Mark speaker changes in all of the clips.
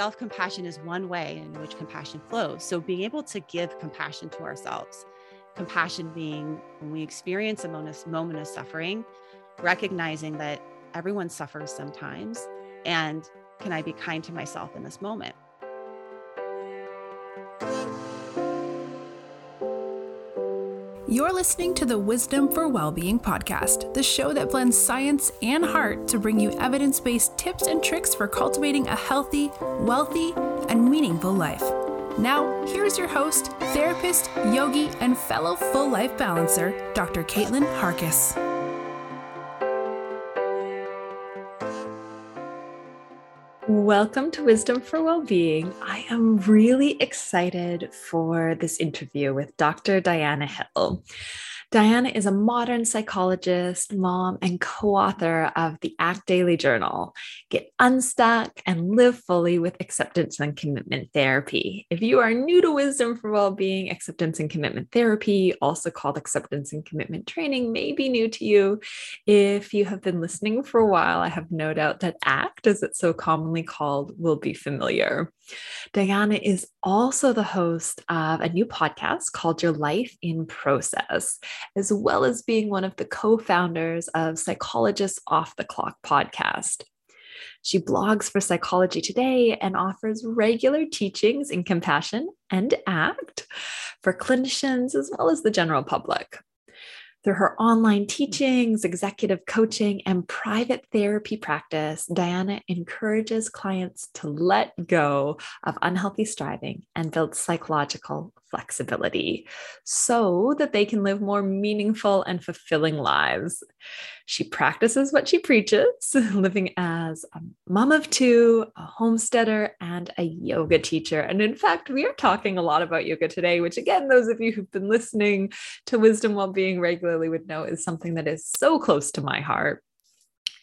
Speaker 1: self compassion is one way in which compassion flows. So, being able to give compassion to ourselves, compassion being when we experience a moment of suffering, recognizing that everyone suffers sometimes. And can I be kind to myself in this moment?
Speaker 2: You're listening to the Wisdom for Wellbeing podcast, the show that blends science and heart to bring you evidence based tips and tricks for cultivating a healthy, wealthy, and meaningful life. Now, here's your host, therapist, yogi, and fellow full life balancer, Dr. Caitlin Harkis.
Speaker 3: Welcome to Wisdom for Wellbeing. I am really excited for this interview with Dr. Diana Hill. Diana is a modern psychologist, mom, and co author of the ACT Daily Journal Get Unstuck and Live Fully with Acceptance and Commitment Therapy. If you are new to Wisdom for Wellbeing, Acceptance and Commitment Therapy, also called Acceptance and Commitment Training, may be new to you. If you have been listening for a while, I have no doubt that ACT, as it's so commonly called, will be familiar. Diana is also the host of a new podcast called Your Life in Process, as well as being one of the co founders of Psychologists Off the Clock podcast. She blogs for Psychology Today and offers regular teachings in compassion and ACT for clinicians as well as the general public. Through her online teachings, executive coaching, and private therapy practice, Diana encourages clients to let go of unhealthy striving and build psychological flexibility so that they can live more meaningful and fulfilling lives. She practices what she preaches, living as a mom of two, a homesteader, and a yoga teacher. And in fact, we are talking a lot about yoga today, which, again, those of you who've been listening to Wisdom Wellbeing regularly would know is something that is so close to my heart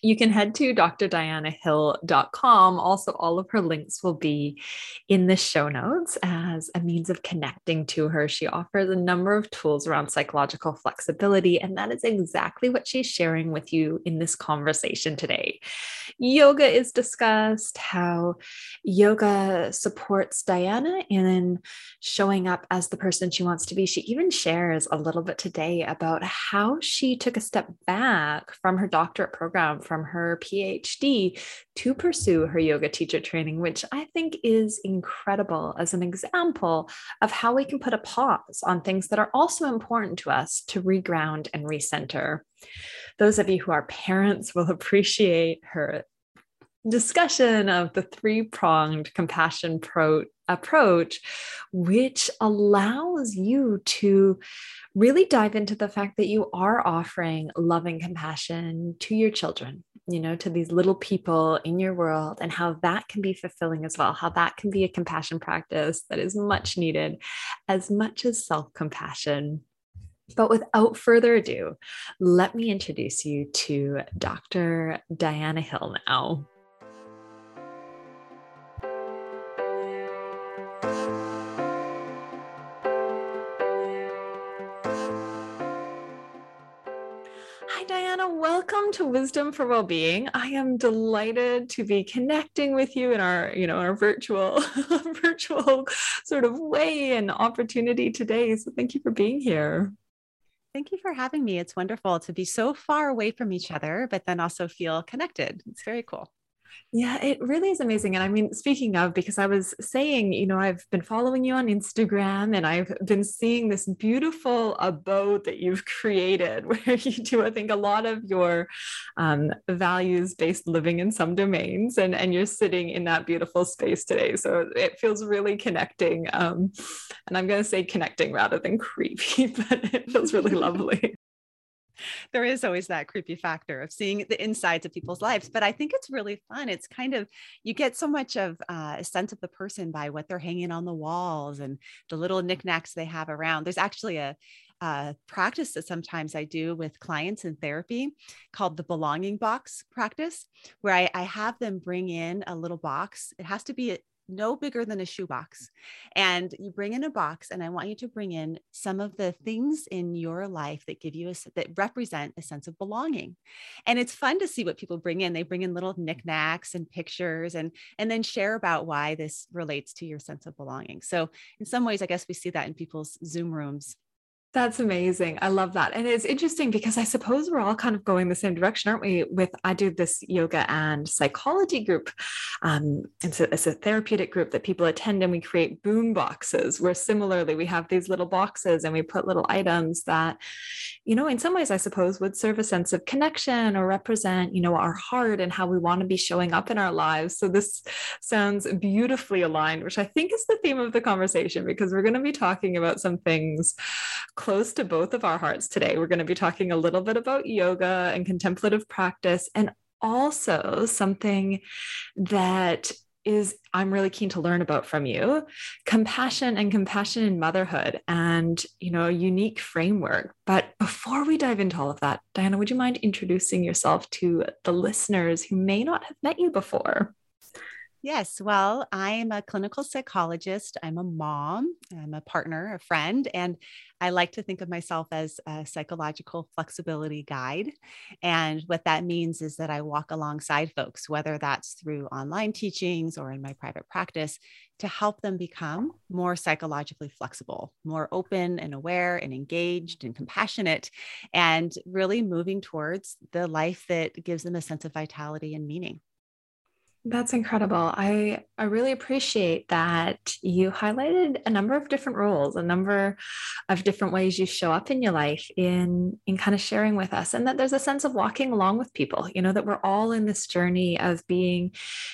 Speaker 3: you can head to drdianahill.com. Also, all of her links will be in the show notes as a means of connecting to her. She offers a number of tools around psychological flexibility, and that is exactly what she's sharing with you in this conversation today. Yoga is discussed, how yoga supports Diana in showing up as the person she wants to be. She even shares a little bit today about how she took a step back from her doctorate program from her PhD to pursue her yoga teacher training, which I think is incredible as an example of how we can put a pause on things that are also important to us to reground and recenter. Those of you who are parents will appreciate her discussion of the three pronged compassion pro- approach, which allows you to really dive into the fact that you are offering loving compassion to your children, you know, to these little people in your world, and how that can be fulfilling as well, how that can be a compassion practice that is much needed as much as self compassion. But without further ado, let me introduce you to Dr. Diana Hill now. Welcome to Wisdom for Wellbeing. I am delighted to be connecting with you in our, you know, our virtual, virtual sort of way and opportunity today. So thank you for being here.
Speaker 1: Thank you for having me. It's wonderful to be so far away from each other, but then also feel connected. It's very cool.
Speaker 3: Yeah, it really is amazing. And I mean, speaking of, because I was saying, you know, I've been following you on Instagram and I've been seeing this beautiful abode that you've created where you do, I think, a lot of your um, values based living in some domains. And, and you're sitting in that beautiful space today. So it feels really connecting. Um, and I'm going to say connecting rather than creepy, but it feels really lovely
Speaker 1: there is always that creepy factor of seeing the insides of people's lives but i think it's really fun. It's kind of you get so much of uh, a sense of the person by what they're hanging on the walls and the little knickknacks they have around. There's actually a uh, practice that sometimes I do with clients in therapy called the belonging box practice, where I, I have them bring in a little box. It has to be no bigger than a shoebox. And you bring in a box, and I want you to bring in some of the things in your life that give you a that represent a sense of belonging. And it's fun to see what people bring in. They bring in little knickknacks and pictures and and then share about why this relates to your sense of belonging. So in some ways, I guess we see that in people's Zoom rooms
Speaker 3: that's amazing. I love that. And it's interesting because I suppose we're all kind of going the same direction, aren't we? With I do this yoga and psychology group. Um, it's, a, it's a therapeutic group that people attend, and we create boom boxes where similarly we have these little boxes and we put little items that, you know, in some ways, I suppose would serve a sense of connection or represent, you know, our heart and how we want to be showing up in our lives. So this sounds beautifully aligned, which I think is the theme of the conversation because we're going to be talking about some things close to both of our hearts today. We're going to be talking a little bit about yoga and contemplative practice, and also something that is I'm really keen to learn about from you compassion and compassion in motherhood and you know a unique framework but before we dive into all of that Diana would you mind introducing yourself to the listeners who may not have met you before
Speaker 1: Yes. Well, I'm a clinical psychologist. I'm a mom. I'm a partner, a friend, and I like to think of myself as a psychological flexibility guide. And what that means is that I walk alongside folks, whether that's through online teachings or in my private practice, to help them become more psychologically flexible, more open and aware and engaged and compassionate, and really moving towards the life that gives them a sense of vitality and meaning.
Speaker 3: That's incredible. I I really appreciate that you highlighted a number of different roles, a number of different ways you show up in your life in in kind of sharing with us and that there's a sense of walking along with people, you know, that we're all in this journey of being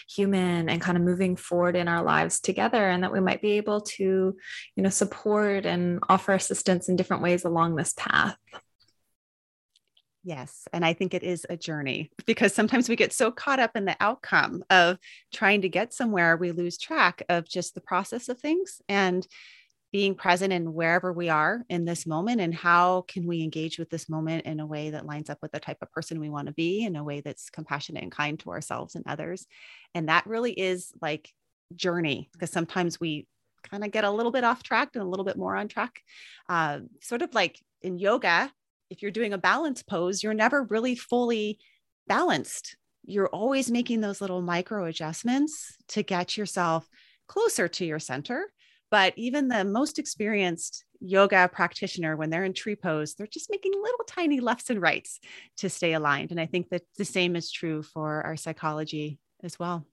Speaker 3: human and kind of moving forward in our lives together and that we might be able to, you know, support and offer assistance in different ways along this path.
Speaker 1: Yes. And I think it is a journey because sometimes we get so caught up in the outcome of trying to get somewhere, we lose track of just the process of things and being present in wherever we are in this moment and how can we engage with this moment in a way that lines up with the type of person we want to be in a way that's compassionate and kind to ourselves and others and that really is like journey because sometimes we kind of get a little bit off track and a little bit more on track uh, sort of like in yoga if you're doing a balance pose, you're never really fully balanced. You're always making those little micro adjustments to get yourself closer to your center. But even the most experienced yoga practitioner, when they're in tree pose, they're just making little tiny lefts and rights to stay aligned. And I think that the same is true for our psychology as well.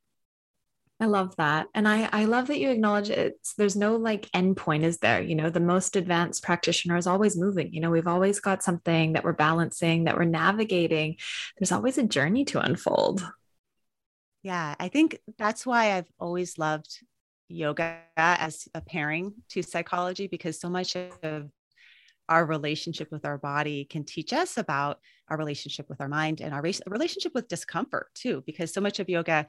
Speaker 3: I love that. And I, I love that you acknowledge it. There's no like end point, is there? You know, the most advanced practitioner is always moving. You know, we've always got something that we're balancing, that we're navigating. There's always a journey to unfold.
Speaker 1: Yeah, I think that's why I've always loved yoga as a pairing to psychology because so much of our relationship with our body can teach us about our relationship with our mind and our relationship with discomfort too because so much of yoga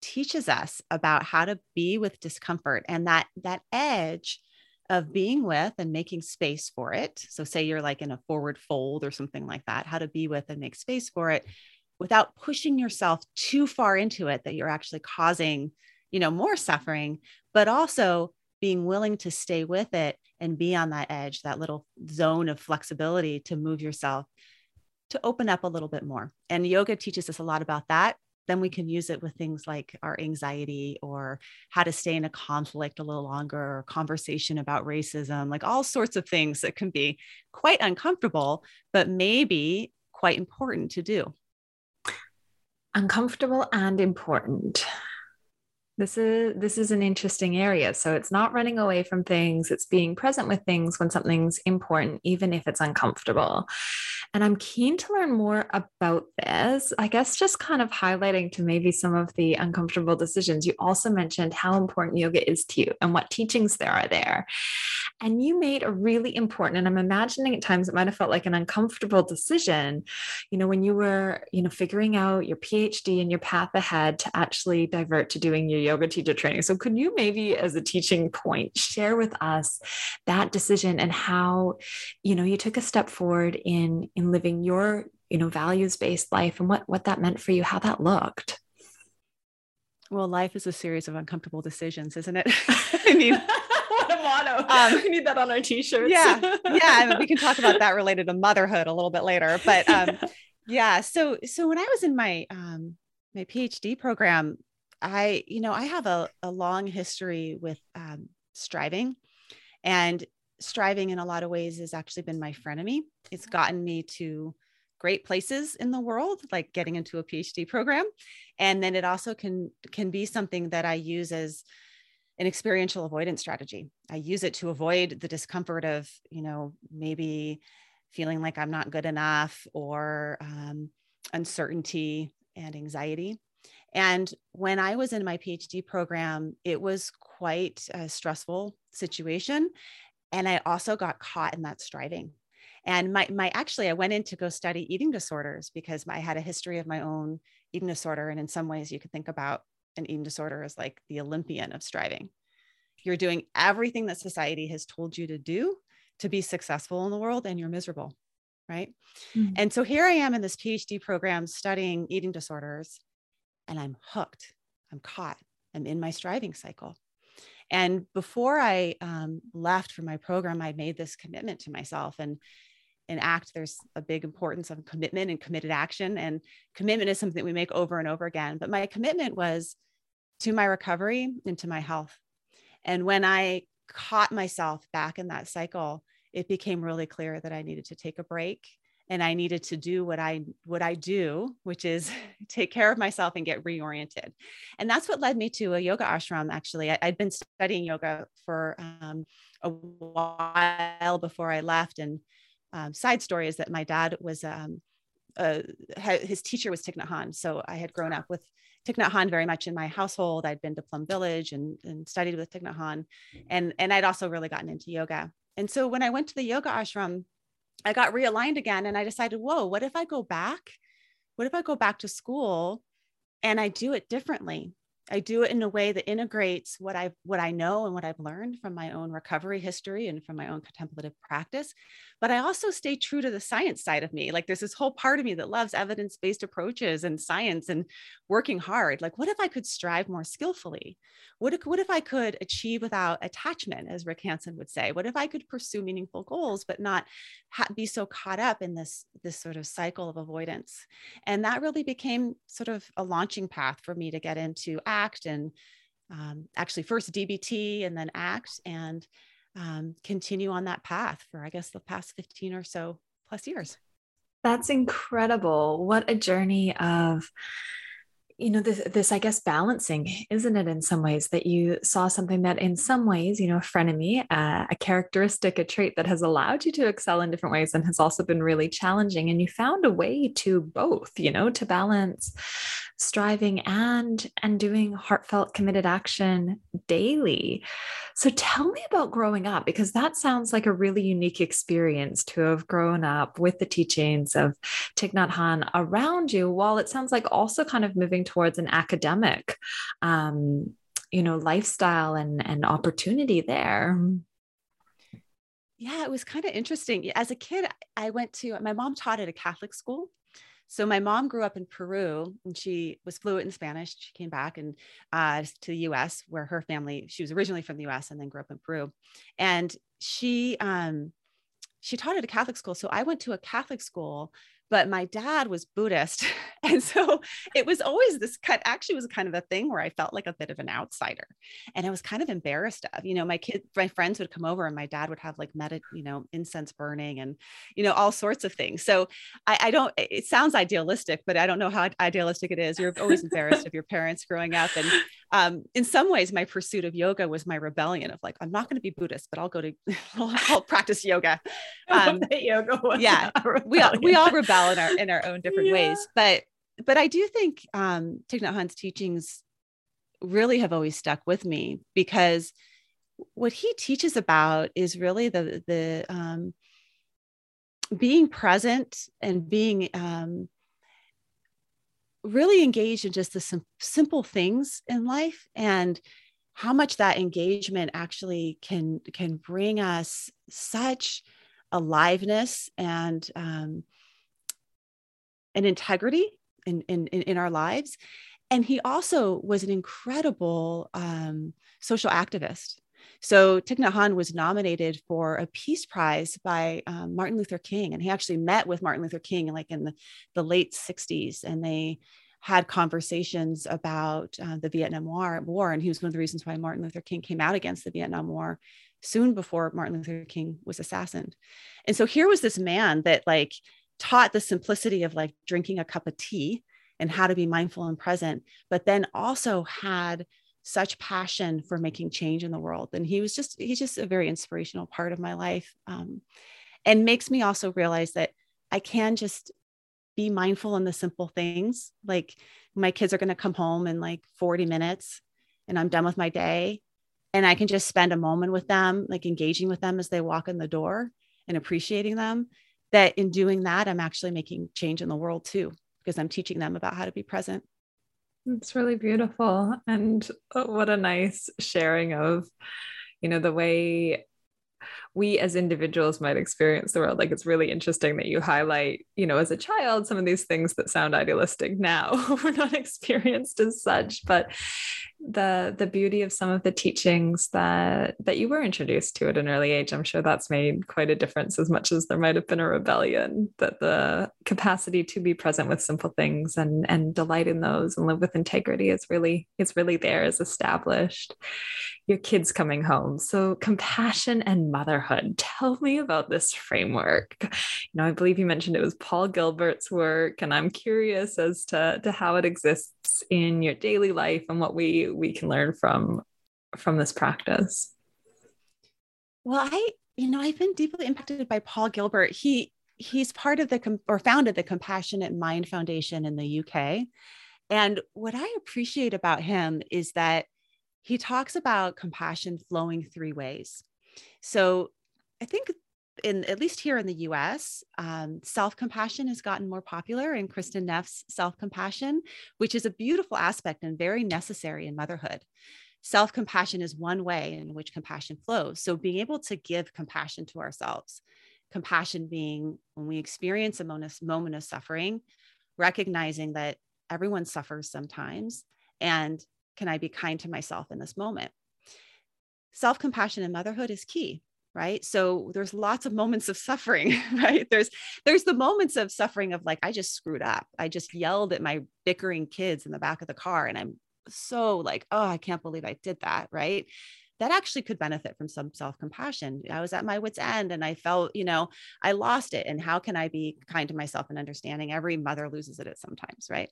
Speaker 1: teaches us about how to be with discomfort and that that edge of being with and making space for it. So say you're like in a forward fold or something like that, how to be with and make space for it without pushing yourself too far into it that you're actually causing, you know, more suffering, but also being willing to stay with it and be on that edge, that little zone of flexibility to move yourself to open up a little bit more. And yoga teaches us a lot about that then we can use it with things like our anxiety or how to stay in a conflict a little longer or conversation about racism, like all sorts of things that can be quite uncomfortable, but maybe quite important to do.
Speaker 3: Uncomfortable and important. This is this is an interesting area. So it's not running away from things, it's being present with things when something's important even if it's uncomfortable. And I'm keen to learn more about this. I guess just kind of highlighting to maybe some of the uncomfortable decisions. You also mentioned how important yoga is to you and what teachings there are there. And you made a really important, and I'm imagining at times it might have felt like an uncomfortable decision, you know, when you were, you know, figuring out your PhD and your path ahead to actually divert to doing your yoga teacher training. So could you maybe as a teaching point share with us that decision and how, you know, you took a step forward in in living your, you know, values-based life and what what that meant for you, how that looked?
Speaker 1: Well, life is a series of uncomfortable decisions, isn't it? I mean,
Speaker 3: what a motto. Um, we need that on our t-shirts.
Speaker 1: yeah. Yeah. I mean, we can talk about that related to motherhood a little bit later. But um, yeah. So so when I was in my um my PhD program, I, you know, I have a, a long history with um, striving. And striving in a lot of ways has actually been my frenemy. It's gotten me to great places in the world like getting into a phd program and then it also can can be something that i use as an experiential avoidance strategy i use it to avoid the discomfort of you know maybe feeling like i'm not good enough or um, uncertainty and anxiety and when i was in my phd program it was quite a stressful situation and i also got caught in that striving and my, my actually, I went in to go study eating disorders because I had a history of my own eating disorder. And in some ways, you could think about an eating disorder as like the Olympian of striving. You're doing everything that society has told you to do to be successful in the world, and you're miserable. Right. Mm-hmm. And so here I am in this PhD program studying eating disorders, and I'm hooked. I'm caught. I'm in my striving cycle. And before I um, left for my program, I made this commitment to myself. And in ACT, there's a big importance of commitment and committed action. And commitment is something that we make over and over again. But my commitment was to my recovery and to my health. And when I caught myself back in that cycle, it became really clear that I needed to take a break and I needed to do what I what I do, which is take care of myself and get reoriented. And that's what led me to a yoga ashram. Actually, I, had been studying yoga for um, a while before I left, and um, side story is that my dad was um, uh, his teacher was Thich Nhat Hanh. So I had grown up with Thich Nhat Hanh very much in my household. I'd been to Plum Village and, and studied with Thich Nhat Hanh. And, and I'd also really gotten into yoga. And so when I went to the yoga ashram, I got realigned again and I decided, whoa, what if I go back? What if I go back to school and I do it differently? I do it in a way that integrates what I what I know and what I've learned from my own recovery history and from my own contemplative practice. But I also stay true to the science side of me. Like there's this whole part of me that loves evidence-based approaches and science and working hard. Like what if I could strive more skillfully? What if, what if I could achieve without attachment, as Rick Hanson would say? What if I could pursue meaningful goals but not ha- be so caught up in this this sort of cycle of avoidance? And that really became sort of a launching path for me to get into ah, ACT and um, actually first DBT and then ACT and um, continue on that path for, I guess, the past 15 or so plus years.
Speaker 3: That's incredible. What a journey of you know this this i guess balancing isn't it in some ways that you saw something that in some ways you know a frenemy uh, a characteristic a trait that has allowed you to excel in different ways and has also been really challenging and you found a way to both you know to balance striving and and doing heartfelt committed action daily. So tell me about growing up because that sounds like a really unique experience to have grown up with the teachings of Thich Nhat Hanh around you while it sounds like also kind of moving towards an academic um, you know lifestyle and and opportunity there.
Speaker 1: Yeah it was kind of interesting. As a kid i went to my mom taught at a catholic school so my mom grew up in Peru and she was fluent in Spanish. She came back and uh, to the U.S. where her family. She was originally from the U.S. and then grew up in Peru, and she um, she taught at a Catholic school. So I went to a Catholic school but my dad was Buddhist. And so it was always this cut actually was kind of a thing where I felt like a bit of an outsider and I was kind of embarrassed of, you know, my kid, my friends would come over and my dad would have like med, you know, incense burning and, you know, all sorts of things. So I, I don't, it sounds idealistic, but I don't know how idealistic it is. You're always embarrassed of your parents growing up. And um, in some ways, my pursuit of yoga was my rebellion of like, I'm not going to be Buddhist, but I'll go to, I'll, I'll practice yoga. Um, yoga yeah, we all, we all rebel in our in our own different yeah. ways. But but I do think um, Thich Nhat Hanh's teachings really have always stuck with me because what he teaches about is really the the um, being present and being um, really engaged in just the sim- simple things in life and how much that engagement actually can can bring us such aliveness and um, an integrity in, in in our lives and he also was an incredible um, social activist. So Thich Nhat Hanh was nominated for a Peace Prize by um, Martin Luther King, and he actually met with Martin Luther King like in the, the late 60s, and they had conversations about uh, the Vietnam War, War, and he was one of the reasons why Martin Luther King came out against the Vietnam War soon before Martin Luther King was assassinated. And so here was this man that like taught the simplicity of like drinking a cup of tea and how to be mindful and present, but then also had such passion for making change in the world. And he was just, he's just a very inspirational part of my life. Um, and makes me also realize that I can just be mindful in the simple things. Like my kids are going to come home in like 40 minutes and I'm done with my day. And I can just spend a moment with them, like engaging with them as they walk in the door and appreciating them. That in doing that, I'm actually making change in the world too because I'm teaching them about how to be present.
Speaker 3: It's really beautiful. And oh, what a nice sharing of, you know, the way we as individuals might experience the world. Like it's really interesting that you highlight, you know, as a child, some of these things that sound idealistic now. Were not experienced as such, but the the beauty of some of the teachings that that you were introduced to at an early age i'm sure that's made quite a difference as much as there might have been a rebellion that the capacity to be present with simple things and and delight in those and live with integrity is really is really there is established. Your kids coming home. So compassion and motherhood tell me about this framework. You know i believe you mentioned it was paul gilbert's work and i'm curious as to to how it exists in your daily life and what we we can learn from from this practice.
Speaker 1: Well i you know i've been deeply impacted by paul gilbert. He he's part of the or founded the compassionate mind foundation in the uk and what i appreciate about him is that he talks about compassion flowing three ways. So i think in at least here in the US, um, self compassion has gotten more popular in Kristin Neff's self compassion, which is a beautiful aspect and very necessary in motherhood. Self compassion is one way in which compassion flows. So, being able to give compassion to ourselves, compassion being when we experience a moment of suffering, recognizing that everyone suffers sometimes, and can I be kind to myself in this moment? Self compassion in motherhood is key right? So there's lots of moments of suffering right? There's there's the moments of suffering of like i just screwed up. I just yelled at my bickering kids in the back of the car and i'm so like oh i can't believe i did that right? That actually could benefit from some self-compassion. I was at my wits end and i felt you know i lost it and how can i be kind to myself and understanding? Every mother loses it at sometimes right?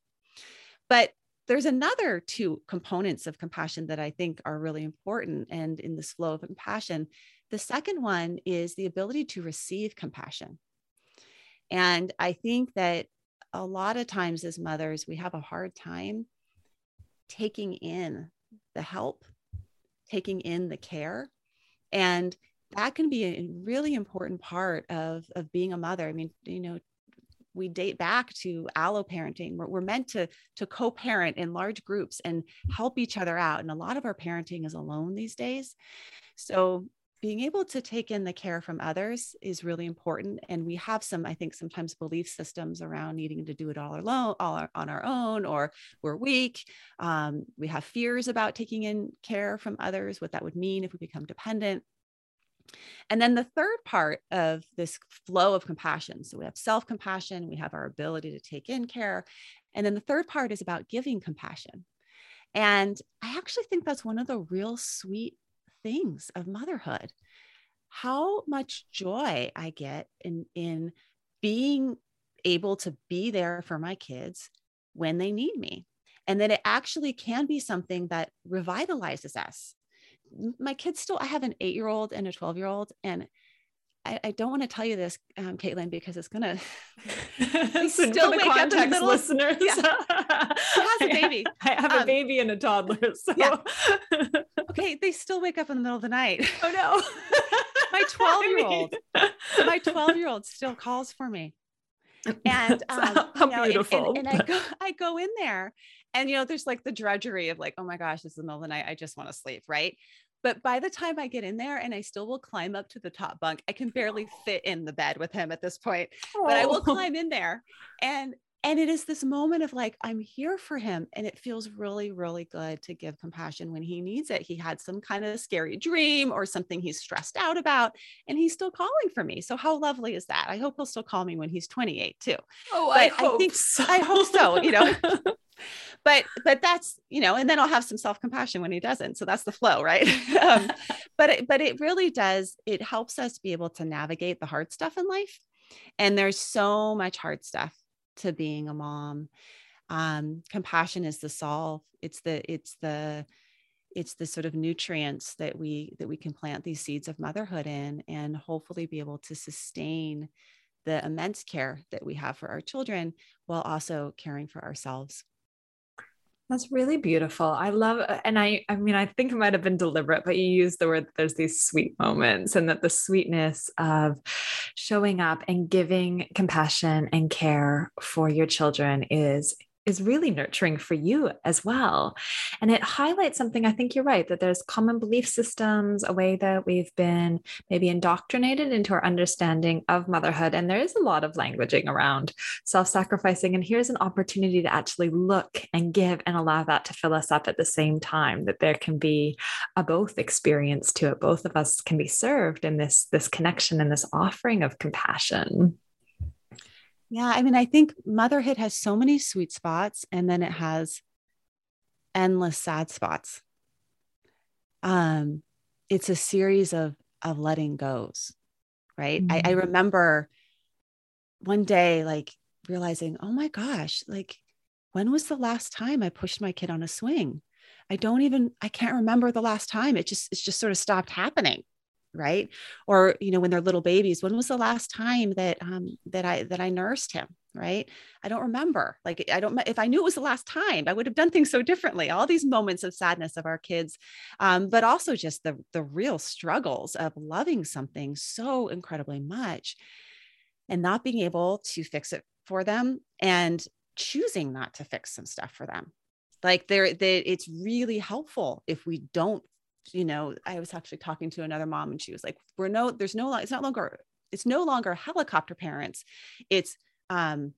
Speaker 1: But there's another two components of compassion that i think are really important and in this flow of compassion the second one is the ability to receive compassion. And I think that a lot of times as mothers, we have a hard time taking in the help, taking in the care. And that can be a really important part of, of being a mother. I mean, you know, we date back to allo parenting. We're, we're meant to, to co parent in large groups and help each other out. And a lot of our parenting is alone these days. So being able to take in the care from others is really important and we have some i think sometimes belief systems around needing to do it all alone all on our own or we're weak. Um, we have fears about taking in care from others what that would mean if we become dependent. And then the third part of this flow of compassion so we have self-compassion we have our ability to take in care and then the third part is about giving compassion. And i actually think that's one of the real sweet things of motherhood. How much joy i get in in being able to be there for my kids when they need me. And that it actually can be something that revitalizes us. My kids still i have an 8 year old and a 12 year old and I, I, don't want to tell you this, um, Caitlin, because it's gonna
Speaker 3: still wake up in the middle listeners. Of, yeah.
Speaker 1: She has a baby.
Speaker 3: I, have um, a baby and a toddler. So
Speaker 1: yeah. okay, they still wake up in the middle of the night.
Speaker 3: Oh no.
Speaker 1: my 12 year old, my 12 year old still calls for me. And um,
Speaker 3: how, how beautiful.
Speaker 1: And, and, and I go, I go in there and you know, there's like the drudgery of like, oh my gosh, this is the middle of the night. I just want to sleep. Right. But by the time I get in there and I still will climb up to the top bunk, I can barely fit in the bed with him at this point, but I will climb in there. And and it is this moment of like i'm here for him and it feels really really good to give compassion when he needs it. He had some kind of scary dream or something he's stressed out about and he's still calling for me. So how lovely is that? I hope he'll still call me when he's 28 too.
Speaker 3: Oh but i hope I think, so
Speaker 1: i hope so you know but but that's you know and then i'll have some self-compassion when he doesn't. So that's the flow right? Um, but it, but it really does it helps us be able to navigate the hard stuff in life. And there's so much hard stuff to being a mom. Um, compassion is the solve. It's the it's the it's the sort of nutrients that we that we can plant these seeds of motherhood in and hopefully be able to sustain the immense care that we have for our children while also caring for ourselves
Speaker 3: that's really beautiful. I love, uh, and I, I mean, I think it might have been deliberate, but you use the word there's these sweet moments, and that the sweetness of showing up and giving compassion and care for your children is is really nurturing for you as well. And it highlights something I think you're right that there's common belief systems, a way that we've been maybe indoctrinated into our understanding of motherhood. And there is a lot of languaging around self sacrificing. And here's an opportunity to actually look and give and allow that to fill us up at the same time, that there can be a both experience to it. Both of us can be served in this, this connection and this offering of compassion.
Speaker 1: Yeah. I mean, I think motherhood has so many sweet spots and then it has endless sad spots. Um, it's a series of of letting goes, right? Mm-hmm. I, I mm-hmm. remember one day like realizing, oh my gosh, like when was the last time I pushed my kid on a swing? I don't even, I can't remember the last time. It just, it's just sort of stopped happening right? Or you know when they're little babies when was the last time that um that i that i nursed him right? I don't remember. Like i don't if i knew it was the last time i would have done things so differently. All these moments of sadness of our kids um, but also just the the real struggles of loving something so incredibly much and not being able to fix it for them and choosing not to fix some stuff for them. Like there that it's really helpful if we don't you know, I was actually talking to another mom and she was like, we're no, there's no, it's not longer, it's no longer helicopter parents. It's, um,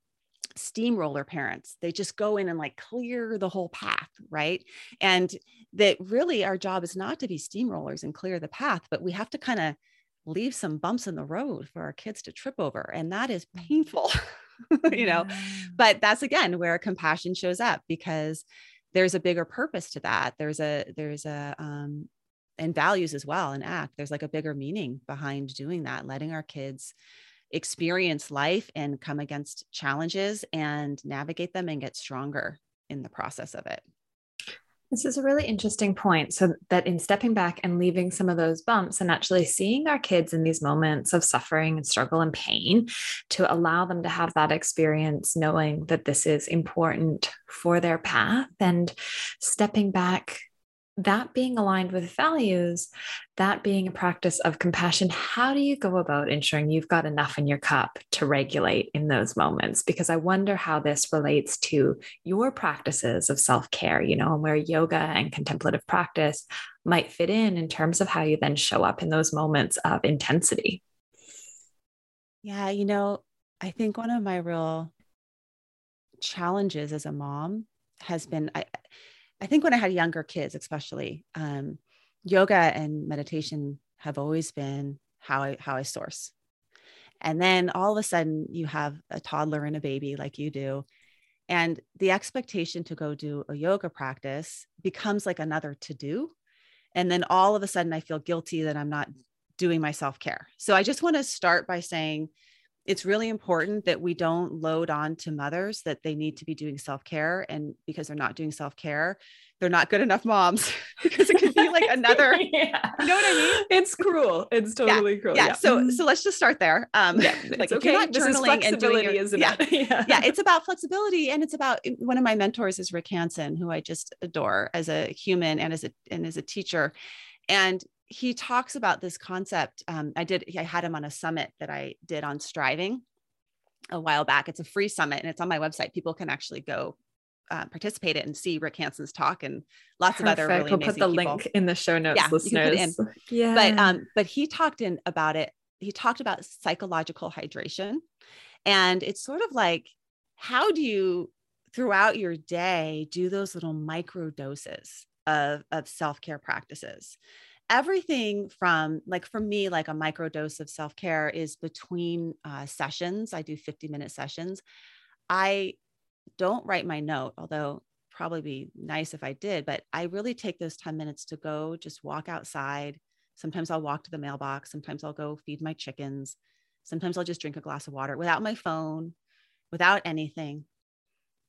Speaker 1: steamroller parents. They just go in and like clear the whole path, right? And that really our job is not to be steamrollers and clear the path, but we have to kind of leave some bumps in the road for our kids to trip over. And that is mm. painful, you know. But that's again where compassion shows up because there's a bigger purpose to that. There's a there's a um, and values as well and act there's like a bigger meaning behind doing that letting our kids experience life and come against challenges and navigate them and get stronger in the process of it
Speaker 3: this is a really interesting point. So, that in stepping back and leaving some of those bumps and actually seeing our kids in these moments of suffering and struggle and pain to allow them to have that experience, knowing that this is important for their path and stepping back that being aligned with values, that being a practice of compassion, how do you go about ensuring you've got enough in your cup to regulate in those moments? Because I wonder how this relates to your practices of self care, you know, and where yoga and contemplative practice might fit in in terms of how you then show up in those moments of intensity.
Speaker 1: Yeah, you know, I think one of my real challenges as a mom has been I I think when I had younger kids, especially, um, yoga and meditation have always been how I how I source. And then all of a sudden, you have a toddler and a baby like you do, and the expectation to go do a yoga practice becomes like another to do. And then all of a sudden, I feel guilty that I'm not doing my self care. So I just want to start by saying it's really important that we don't load on to mothers that they need to be doing self-care and because they're not doing self-care they're not good enough moms because it could be like another yeah. you know what i mean
Speaker 3: it's cruel it's totally
Speaker 1: yeah.
Speaker 3: cruel
Speaker 1: yeah. yeah. so mm-hmm. so let's just start there um yeah, like okay not this and doing your, isn't yeah, it? yeah yeah it's about flexibility and it's about one of my mentors is rick hanson who i just adore as a human and as a and as a teacher and he talks about this concept. Um, I did, I had him on a summit that I did on striving a while back. It's a free summit and it's on my website. People can actually go uh, participate it and see Rick Hanson's talk and lots Perfect. of other really we'll
Speaker 3: put the
Speaker 1: people.
Speaker 3: link in the show notes,
Speaker 1: yeah,
Speaker 3: listeners.
Speaker 1: Yeah. But um, but he talked in about it. He talked about psychological hydration. And it's sort of like how do you throughout your day do those little micro doses of, of self-care practices everything from like for me like a micro dose of self-care is between uh, sessions i do 50 minute sessions. I don't write my note although probably be nice if i did but i really take those 10 minutes to go just walk outside. Sometimes i'll walk to the mailbox sometimes i'll go feed my chickens sometimes i'll just drink a glass of water without my phone without anything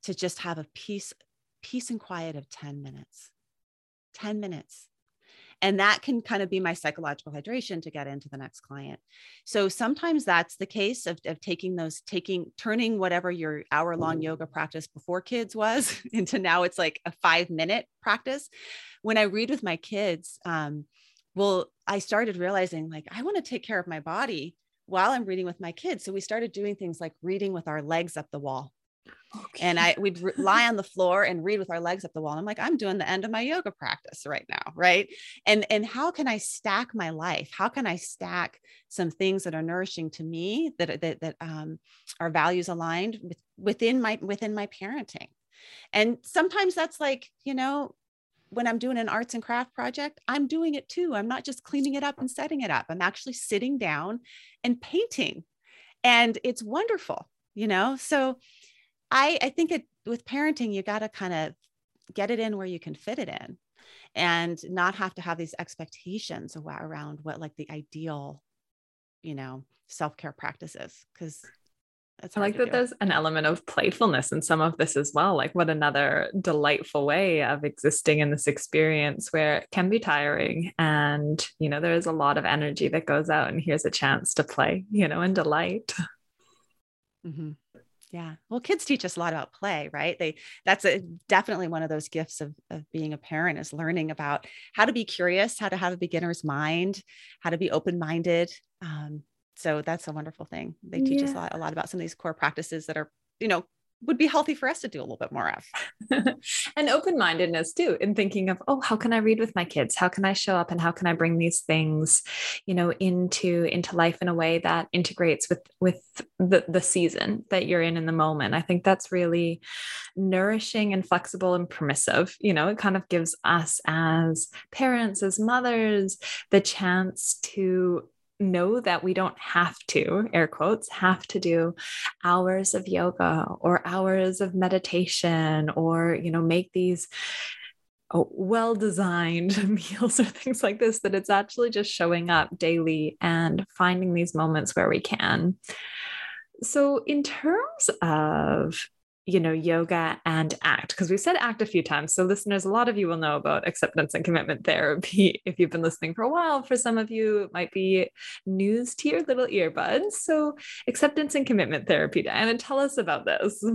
Speaker 1: to just have a peace peace and quiet of 10 minutes. 10 minutes and that can kind of be my psychological hydration to get into the next client. So sometimes that's the case of, of taking those taking turning whatever your hour long yoga practice before kids was into now it's like a five minute practice. When i read with my kids um, well i started realizing like i want to take care of my body while i'm reading with my kids. So we started doing things like reading with our legs up the wall Okay. And I we'd lie on the floor and read with our legs up the wall. And I'm like, I'm doing the end of my yoga practice right now, right? And and how can I stack my life? How can I stack some things that are nourishing to me that that that um, are values aligned with, within my within my parenting? And sometimes that's like, you know, when I'm doing an arts and craft project, I'm doing it too. I'm not just cleaning it up and setting it up. I'm actually sitting down and painting. And it's wonderful, you know? So I, I think it with parenting, you got to kind of get it in where you can fit it in and not have to have these expectations around what like the ideal, you know, self-care practices. Cause
Speaker 3: I like that do. there's an element of playfulness in some of this as well. Like, what another delightful way of existing in this experience where it can be tiring. And, you know, there is a lot of energy that goes out, and here's a chance to play, you know, and delight.
Speaker 1: Mm-hmm. Yeah. Well, kids teach us a lot about play, right? They that's a, definitely one of those gifts of, of being a parent is learning about how to be curious, how to have a beginner's mind, how to be open-minded. Um, so that's a wonderful thing. They teach yeah. us a lot, a lot about some of these core practices that are, you know, would be healthy for us to do a little bit more of.
Speaker 3: and open mindedness too, in thinking of, oh, how can I read with my kids? How can I show up and how can I bring these things, you know, into into life in a way that integrates with with the the season that you're in in the moment. I think that's really nourishing and flexible and permissive. You know, it kind of gives us as parents, as mothers, the chance to know that we don't have to, air quotes, have to do hours of yoga or hours of meditation or, you know, make these uh, oh, well designed meals or things like this, that it's actually just showing up daily and finding these moments where we can. So, in terms of you know, yoga and act, because we've said act a few times. So, listeners, a lot of you will know about acceptance and commitment therapy. If you've been listening for a while, for some of you, it might be news to your little earbuds. So, acceptance and commitment therapy, Diana, tell us about this.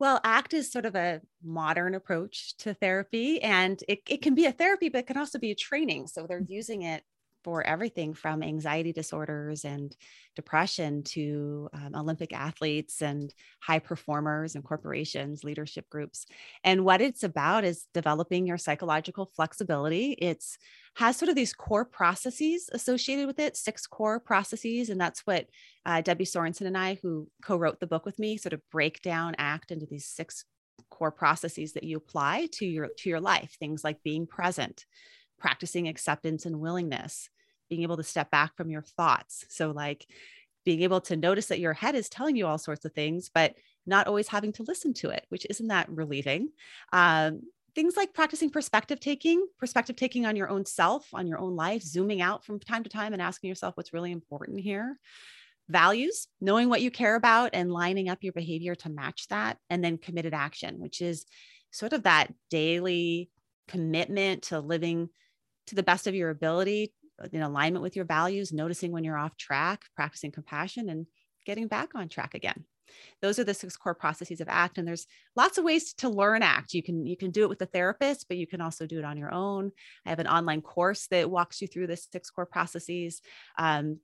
Speaker 1: Well, ACT is sort of a modern approach to therapy, and it, it can be a therapy, but it can also be a training. So they're mm. using it for everything from anxiety disorders and depression to um, Olympic athletes and high performers and corporations, leadership groups. And what it's about is developing your psychological flexibility. It's has sort of these core processes associated with it, six core processes. And that's what uh, Debbie Sorensen and I, who co wrote the book with me, sort of break down ACT into these six core processes that you apply to your to your life things like being present practicing acceptance and willingness, being able to step back from your thoughts. So, like being able to notice that your head is telling you all sorts of things, but not always having to listen to it, which isn't that relieving. Um, things like practicing perspective taking, perspective taking on your own self, on your own life, zooming out from time to time and asking yourself what's really important here. Values, knowing what you care about and lining up your behavior to match that. And then committed action, which is sort of that daily commitment to living to the best of your ability in alignment with your values, noticing when you're off track, practicing compassion, and getting back on track again. Those are the six core processes of ACT, and there's lots of ways to learn ACT. You can you can do it with a therapist, but you can also do it on your own. I have an online course that walks you through the six core processes. Um,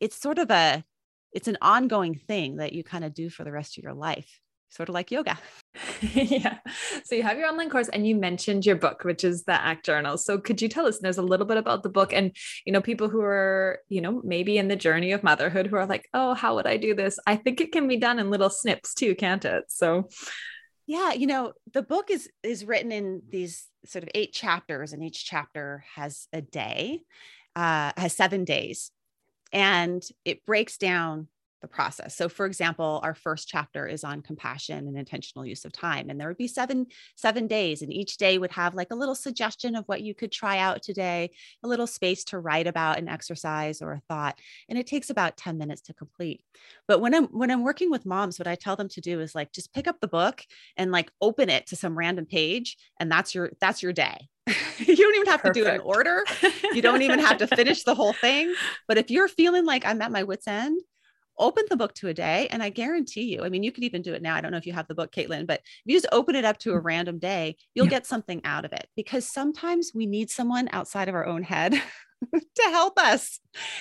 Speaker 1: it's sort of a it's an ongoing thing that you kind of do for the rest of your life. Sort of like yoga.
Speaker 3: yeah. So you have your online course and you mentioned your book, which is the ACT Journal. So could you tell us there's a little bit about the book and, you know, people who are, you know, maybe in the journey of motherhood who are like, oh, how would I do this? I think it can be done in little snips too, can't it? So
Speaker 1: yeah, you know, the book is is written in these sort of eight chapters and each chapter has a day, uh, has seven days. And it breaks down the process. So for example, our first chapter is on compassion and intentional use of time and there would be 7 7 days and each day would have like a little suggestion of what you could try out today, a little space to write about an exercise or a thought and it takes about 10 minutes to complete. But when I'm when I'm working with moms what I tell them to do is like just pick up the book and like open it to some random page and that's your that's your day. you don't even have Perfect. to do it in order. You don't even have to finish the whole thing. But if you're feeling like I'm at my wits' end, open the book to a day and i guarantee you i mean you could even do it now i don't know if you have the book caitlin but if you just open it up to a mm. random day you'll yeah. get something out of it because sometimes we need someone outside of our own head to help us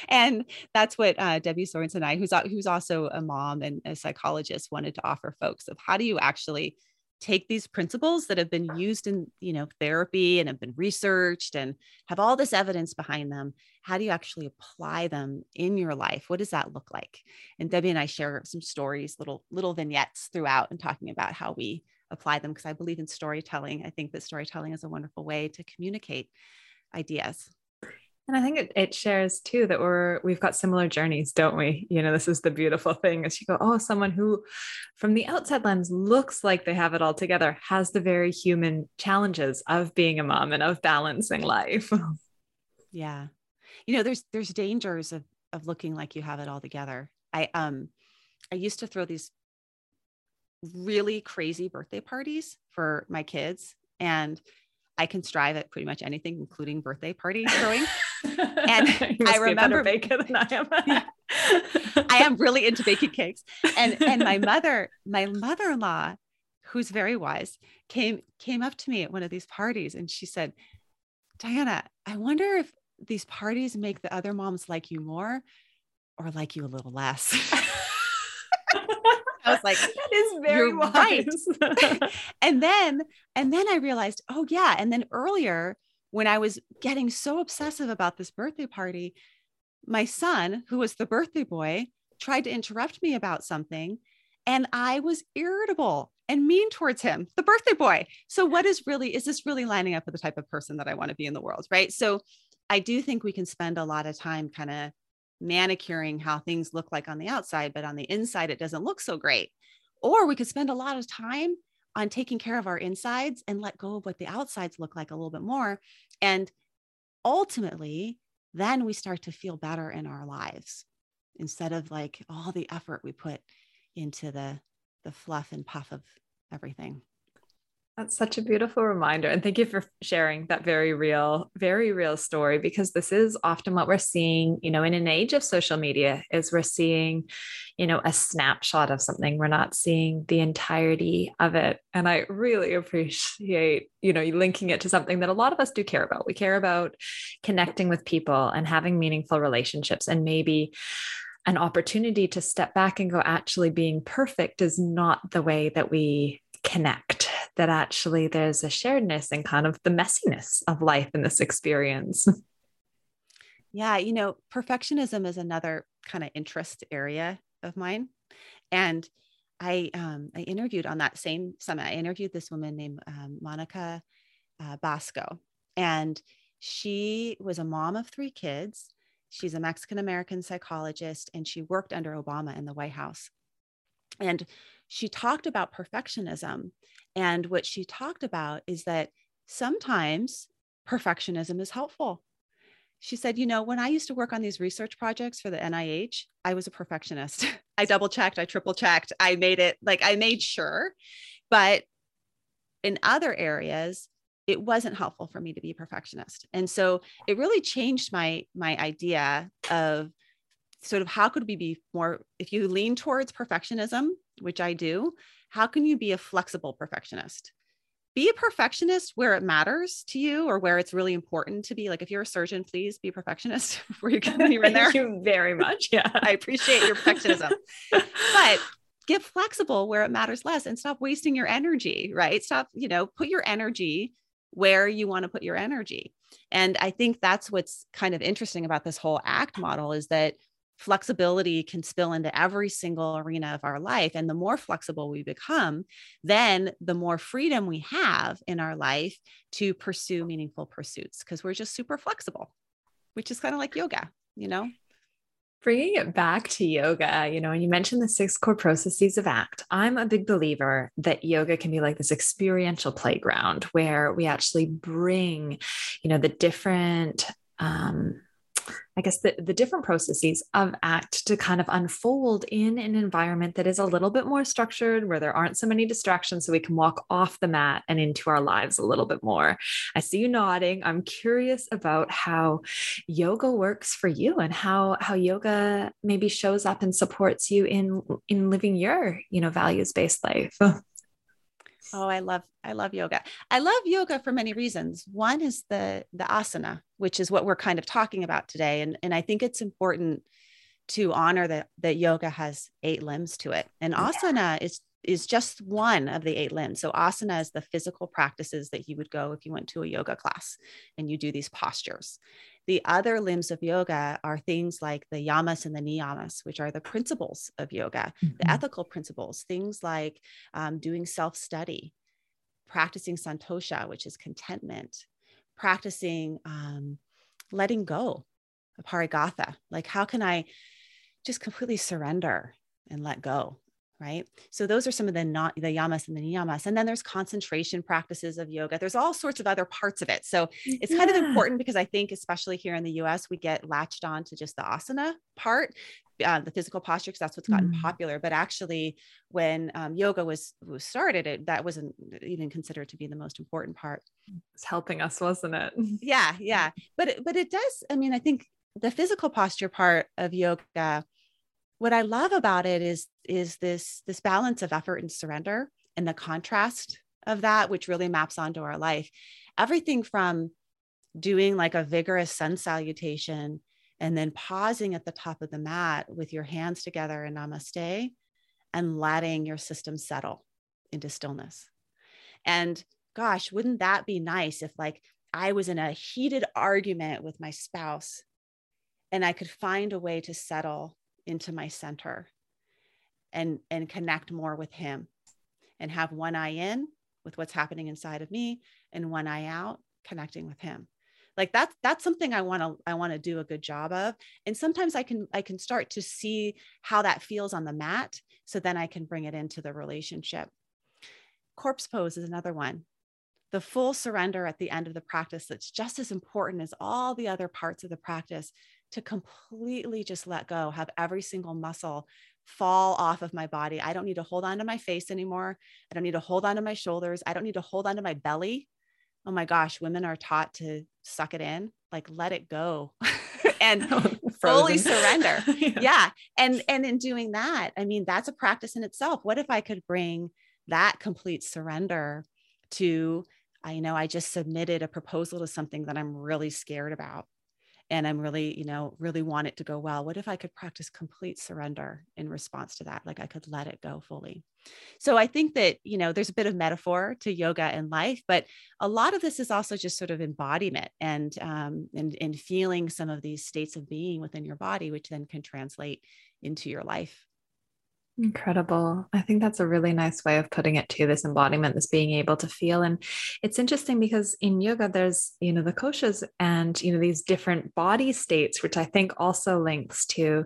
Speaker 1: and that's what uh, debbie sorensen and i who's, who's also a mom and a psychologist wanted to offer folks of how do you actually take these principles that have been used in you know therapy and have been researched and have all this evidence behind them how do you actually apply them in your life? What does that look like? And debbie and i share some stories little little vignettes throughout and talking about how we apply them because i believe in storytelling. I think that storytelling is a wonderful way to communicate ideas
Speaker 3: and I think it, it shares too that we're we've got similar journeys, don't we? You know, this is the beautiful thing is you go, oh, someone who from the outside lens looks like they have it all together has the very human challenges of being a mom and of balancing life.
Speaker 1: Yeah. You know, there's there's dangers of of looking like you have it all together. I um I used to throw these really crazy birthday parties for my kids and I can strive at pretty much anything, including birthday party throwing. and I remember
Speaker 3: baker than I am.
Speaker 1: I am really into baking cakes. And and my mother, my mother-in-law, who's very wise, came came up to me at one of these parties and she said, Diana, I wonder if these parties make the other moms like you more or like you a little less. I was like, that is very wise. Right. and then, and then I realized, oh yeah. And then earlier, when I was getting so obsessive about this birthday party, my son, who was the birthday boy, tried to interrupt me about something. And I was irritable and mean towards him, the birthday boy. So, what is really, is this really lining up with the type of person that I want to be in the world? Right. So, I do think we can spend a lot of time kind of manicuring how things look like on the outside, but on the inside, it doesn't look so great. Or we could spend a lot of time on taking care of our insides and let go of what the outsides look like a little bit more. And ultimately, then we start to feel better in our lives instead of like all the effort we put into the the fluff and puff of everything.
Speaker 3: That's such a beautiful reminder. And thank you for sharing that very real, very real story because this is often what we're seeing, you know, in an age of social media is we're seeing, you know, a snapshot of something. We're not seeing the entirety of it. And I really appreciate, you know, you linking it to something that a lot of us do care about. We care about connecting with people and having meaningful relationships and maybe an opportunity to step back and go actually being perfect is not the way that we connect that actually there's a sharedness and kind of the messiness of life in this experience.
Speaker 1: Yeah, you know, perfectionism is another kind of interest area of mine. And I um, I interviewed on that same summit. I interviewed this woman named um, Monica uh, Basco, and she was a mom of three kids. She's a Mexican American psychologist, and she worked under Obama in the White House. And she talked about perfectionism. And what she talked about is that sometimes perfectionism is helpful. She said, You know, when I used to work on these research projects for the NIH, I was a perfectionist. I double checked, I triple checked, I made it like I made sure. But in other areas, it wasn't helpful for me to be a perfectionist. And so it really changed my my idea of sort of how could we be more if you lean towards perfectionism which i do how can you be a flexible perfectionist? Be a perfectionist where it matters to you or where it's really important to be. Like if you're a surgeon please be a perfectionist before you get anywhere in there.
Speaker 3: Thank you very much. Yeah.
Speaker 1: I appreciate your perfectionism. But get flexible where it matters less and stop wasting your energy, right? Stop, you know, put your energy where you want to put your energy. And I think that's what's kind of interesting about this whole ACT model is that flexibility can spill into every single arena of our life. And the more flexible we become, then the more freedom we have in our life to pursue meaningful pursuits because we're just super flexible, which is kind of like yoga, you know?
Speaker 3: Bringing it back to yoga, you know, and you mentioned the six core processes of ACT. I'm a big believer that yoga can be like this experiential playground where we actually bring, you know, the different um, I guess the, the different processes of ACT to kind of unfold in an environment that is a little bit more structured, where there aren't so many distractions, so we can walk off the mat and into our lives a little bit more. I see you nodding. I'm curious about how yoga works for you and how how yoga maybe shows up and supports you in in living your you know values based life.
Speaker 1: Oh, I love I love yoga. I love yoga for many reasons. One is the the asana, which is what we're kind of talking about today, and and I think it's important to honor that that yoga has eight limbs to it, and asana is is just one of the eight limbs. So asana is the physical practices that you would go if you went to a yoga class and you do these postures. The other limbs of yoga are things like the yamas and the niyamas, which are the principles of yoga, mm-hmm. the ethical principles, things like um, doing self study, practicing santosha, which is contentment, practicing um, letting go, aparigraha. Like, how can I just completely surrender and let go? Right? So those are some of the not the yamas and the niyamas. And then there's concentration practices of yoga. There's all sorts of other parts of it. So it's yeah. kind of important because I think, especially here in the US, we get latched on to just the asana part. Uh, the physical posture because that's what's gotten mm. popular but actually when um, yoga was was started it that wasn't even considered to be the most important part
Speaker 3: it's helping us wasn't it
Speaker 1: yeah yeah but it, but it does i mean i think the physical posture part of yoga what I love about it is is this this balance of effort and surrender and the contrast of that which really maps onto our life. Everything from doing like a vigorous sun salutation and then pausing at the top of the mat with your hands together in namaste and letting your system settle into stillness. And gosh wouldn't that be nice if like i was in a heated argument with my spouse and i could find a way to settle into my center and and connect more with him and have one eye in with what's happening inside of me and one eye out connecting with him. Like that's that's something i want to i want to do a good job of. And sometimes i can i can start to see how that feels on the mat so then i can bring it into the relationship. Corpse pose is another one. The full surrender at the end of the practice that's just as important as all the other parts of the practice to completely just let go, have every single muscle fall off of my body. I don't need to hold on to my face anymore. I don't need to hold on to my shoulders. I don't need to hold on to my belly. Oh my gosh, women are taught to suck it in, like let it go and oh, fully surrender. yeah. yeah. And and in doing that, I mean, that's a practice in itself. What if I could bring that complete surrender to I know I just submitted a proposal to something that I'm really scared about and i'm really you know really want it to go well what if i could practice complete surrender in response to that? Like i could let it go fully. So i think that you know there's a bit of metaphor to yoga and life but a lot of this is also just sort of embodiment and um, and, and feeling some of these states of being within your body which then can translate into your life
Speaker 3: Incredible. I think that's a really nice way of putting it to this embodiment, this being able to feel. And it's interesting because in yoga, there's, you know, the koshas and, you know, these different body states, which I think also links to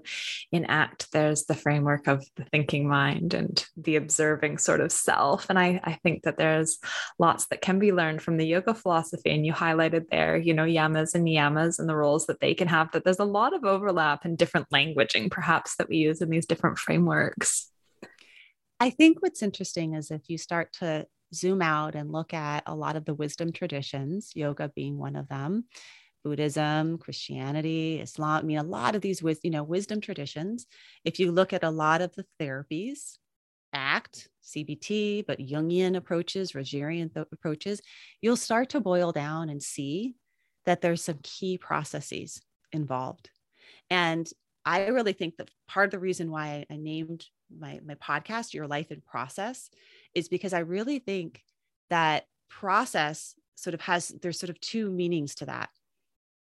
Speaker 3: in ACT, there's the framework of the thinking mind and the observing sort of self. And I, I think that there's lots that can be learned from the yoga philosophy. And you highlighted there, you know, yamas and niyamas and the roles that they can have, that there's a lot of overlap and different languaging, perhaps, that we use in these different frameworks.
Speaker 1: I think what's interesting is if you start to zoom out and look at a lot of the wisdom traditions, yoga being one of them, Buddhism, Christianity, Islam, I mean, a lot of these, you know, wisdom traditions, if you look at a lot of the therapies, ACT, CBT, but Jungian approaches, Rogerian th- approaches, you'll start to boil down and see that there's some key processes involved. And I really think that part of the reason why I named my my podcast, Your Life in Process, is because I really think that process sort of has there's sort of two meanings to that.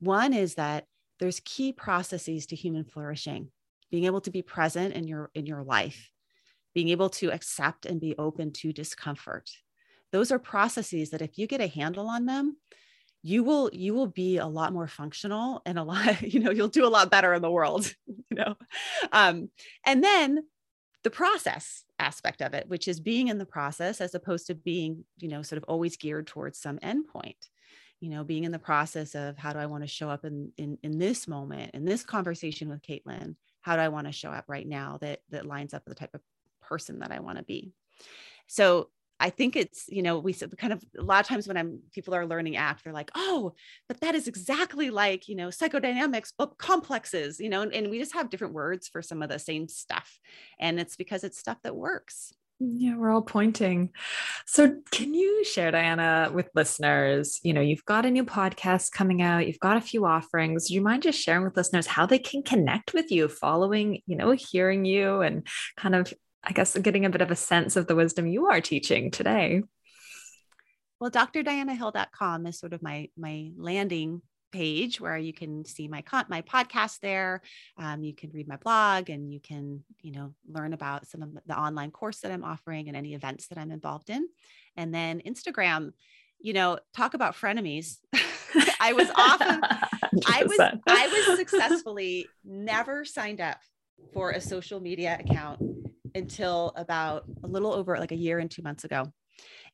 Speaker 1: One is that there's key processes to human flourishing, being able to be present in your in your life, being able to accept and be open to discomfort. Those are processes that if you get a handle on them, you will you will be a lot more functional and a lot you know you'll do a lot better in the world you know um, and then the process aspect of it which is being in the process as opposed to being you know sort of always geared towards some endpoint. You know being in the process of how do i want to show up in in, in this moment in this conversation with caitlin? How do i want to show up right now that that lines up with the type of person that i want to be? So I think it's, you know, we kind of a lot of times when I'm people are learning ACT, they're like, oh, but that is exactly like, you know, psychodynamics, but complexes, you know, and, and we just have different words for some of the same stuff. And it's because it's stuff that works.
Speaker 3: Yeah, we're all pointing. So, can you share, Diana, with listeners? You know, you've got a new podcast coming out, you've got a few offerings. Do you mind just sharing with listeners how they can connect with you following, you know, hearing you and kind of I guess, getting a bit of a sense of the wisdom you are teaching today.
Speaker 1: Well, drdianahill.com is sort of my my landing page where you can see my con- my podcast there. Um, you can read my blog and you can you know learn about some of the online course that I'm offering and any events that I'm involved in. And then Instagram, you know, talk about frenemies. I was often I was I was successfully never signed up for a social media account until about a little over like a year and two months ago.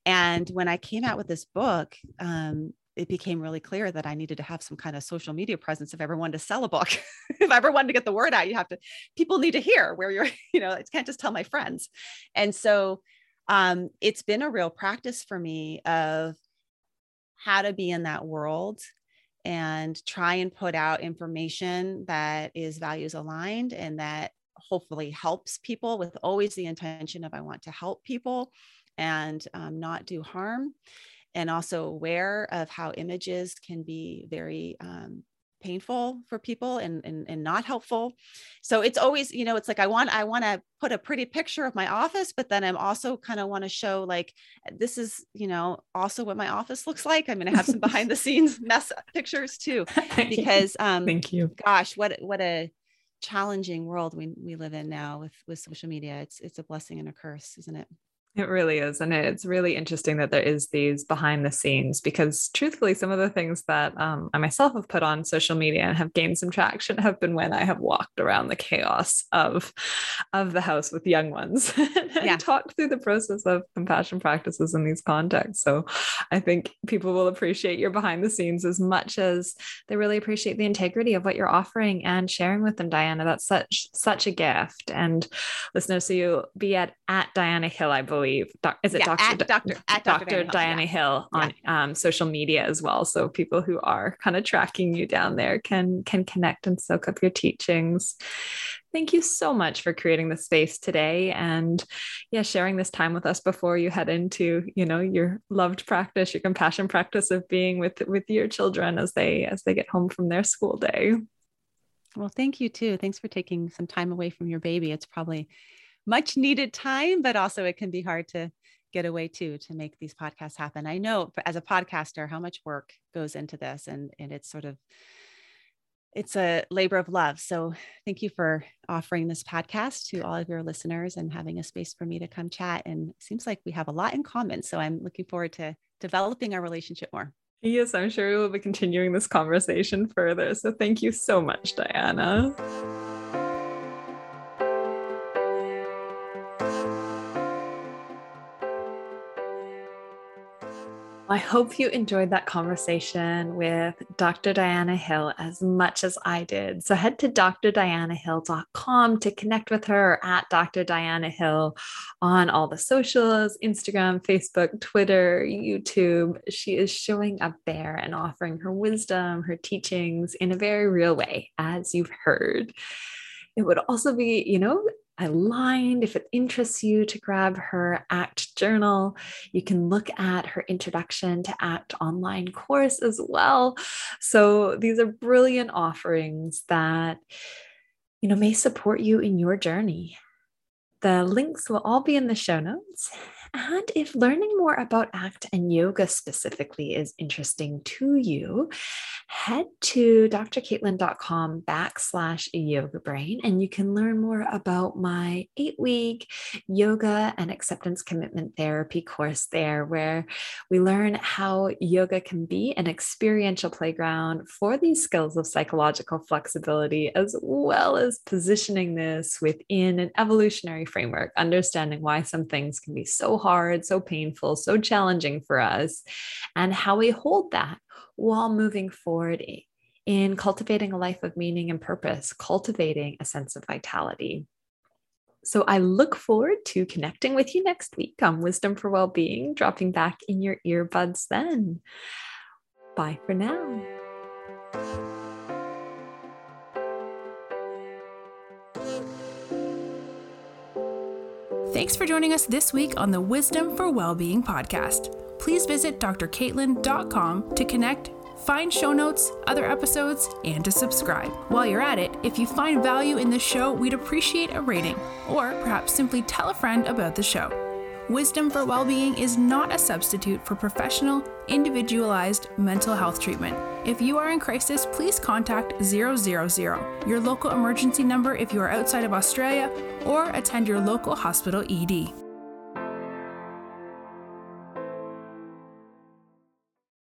Speaker 1: And when I came out with this book, um, it became really clear that I needed to have some kind of social media presence if I ever wanted to sell a book. if I ever wanted to get the word out, you have to, people need to hear where you're, you know, I can't just tell my friends. And so um, it's been a real practice for me of how to be in that world and try and put out information that is values aligned and that hopefully helps people with always the intention of I want to help people and um, not do harm. And also aware of how images can be very um, painful for people and, and and not helpful. So it's always you know it's like i want i want to put a pretty picture of my office but then i'm also kind of want to show like this is you know also what my office looks like. I'm going to have some behind the scenes mess pictures too because um
Speaker 3: thank you.
Speaker 1: gosh what what a challenging world we, we live in now with with social media. It's it's a blessing and a curse isn't it
Speaker 3: it really is. And it's really interesting that there is these behind the scenes because truthfully, some of the things that um, I myself have put on social media and have gained some traction have been when I have walked around the chaos of, of the house with young ones and yeah. talked through the process of compassion practices in these contexts. So I think people will appreciate your behind the scenes as much as they really appreciate the integrity of what you're offering and sharing with them, Diana. That's such such a gift. And listeners, so you'll be at at Diana Hill, I believe believe. Is it
Speaker 1: yeah,
Speaker 3: Dr.
Speaker 1: At Dr. At
Speaker 3: Dr. Dr. Diana, Hill, yeah. on yeah. Um, social media as well. So people who are kind of tracking you down there can can connect and soak up your teachings. Thank you so much for creating the space today and yeah, sharing this time with us before you head into, you know, your loved practice, your compassion practice of being with with your children as they as they get home from their school day.
Speaker 1: Well, thank you too. Thanks for taking some time away from your baby. It's probably much needed time, but also it can be hard to get away too to make these podcasts happen. I know as a podcaster how much work goes into this and and it's sort of it's a labor of love. So thank you for offering this podcast to all of your listeners and having a space for me to come chat. And it seems like we have a lot in common. So I'm looking forward to developing our relationship more.
Speaker 3: Yes, I'm sure we will be continuing this conversation further. So thank you so much, Diana. I hope you enjoyed that conversation with Dr. Diana Hill as much as I did. So head to drdianahill.com to connect with her at Dr. Diana Hill on all the socials Instagram, Facebook, Twitter, YouTube. She is showing up there and offering her wisdom, her teachings in a very real way, as you've heard. It would also be, you know, aligned, if it interests you to grab her ACT journal, you can look at her introduction to ACT online course as well. So these are brilliant offerings that you know may support you in your journey. The links will all be in the show notes. And if learning more about ACT and yoga specifically is interesting to you, head to drcaitlin.com backslash yoga brain and you can learn more about my eight week yoga and acceptance commitment therapy course there, where we learn how yoga can be an experiential playground for these skills of psychological flexibility, as well as positioning this within an evolutionary framework, understanding why some things can be so hard, so painful, so challenging for us, and how we hold that while moving forward in cultivating a life of meaning and purpose, cultivating a sense of vitality. So I look forward to connecting with you next week on Wisdom for Wellbeing, dropping back in your earbuds then. Bye for now.
Speaker 2: Thanks for joining us this week on the Wisdom for Wellbeing podcast. Please visit drcaitlin.com to connect, find show notes, other episodes, and to subscribe. While you're at it, if you find value in this show, we'd appreciate a rating, or perhaps simply tell a friend about the show. Wisdom for Wellbeing is not a substitute for professional, individualized mental health treatment. If you are in crisis, please contact 000, your local emergency number if you are outside of Australia, or attend your local hospital ED.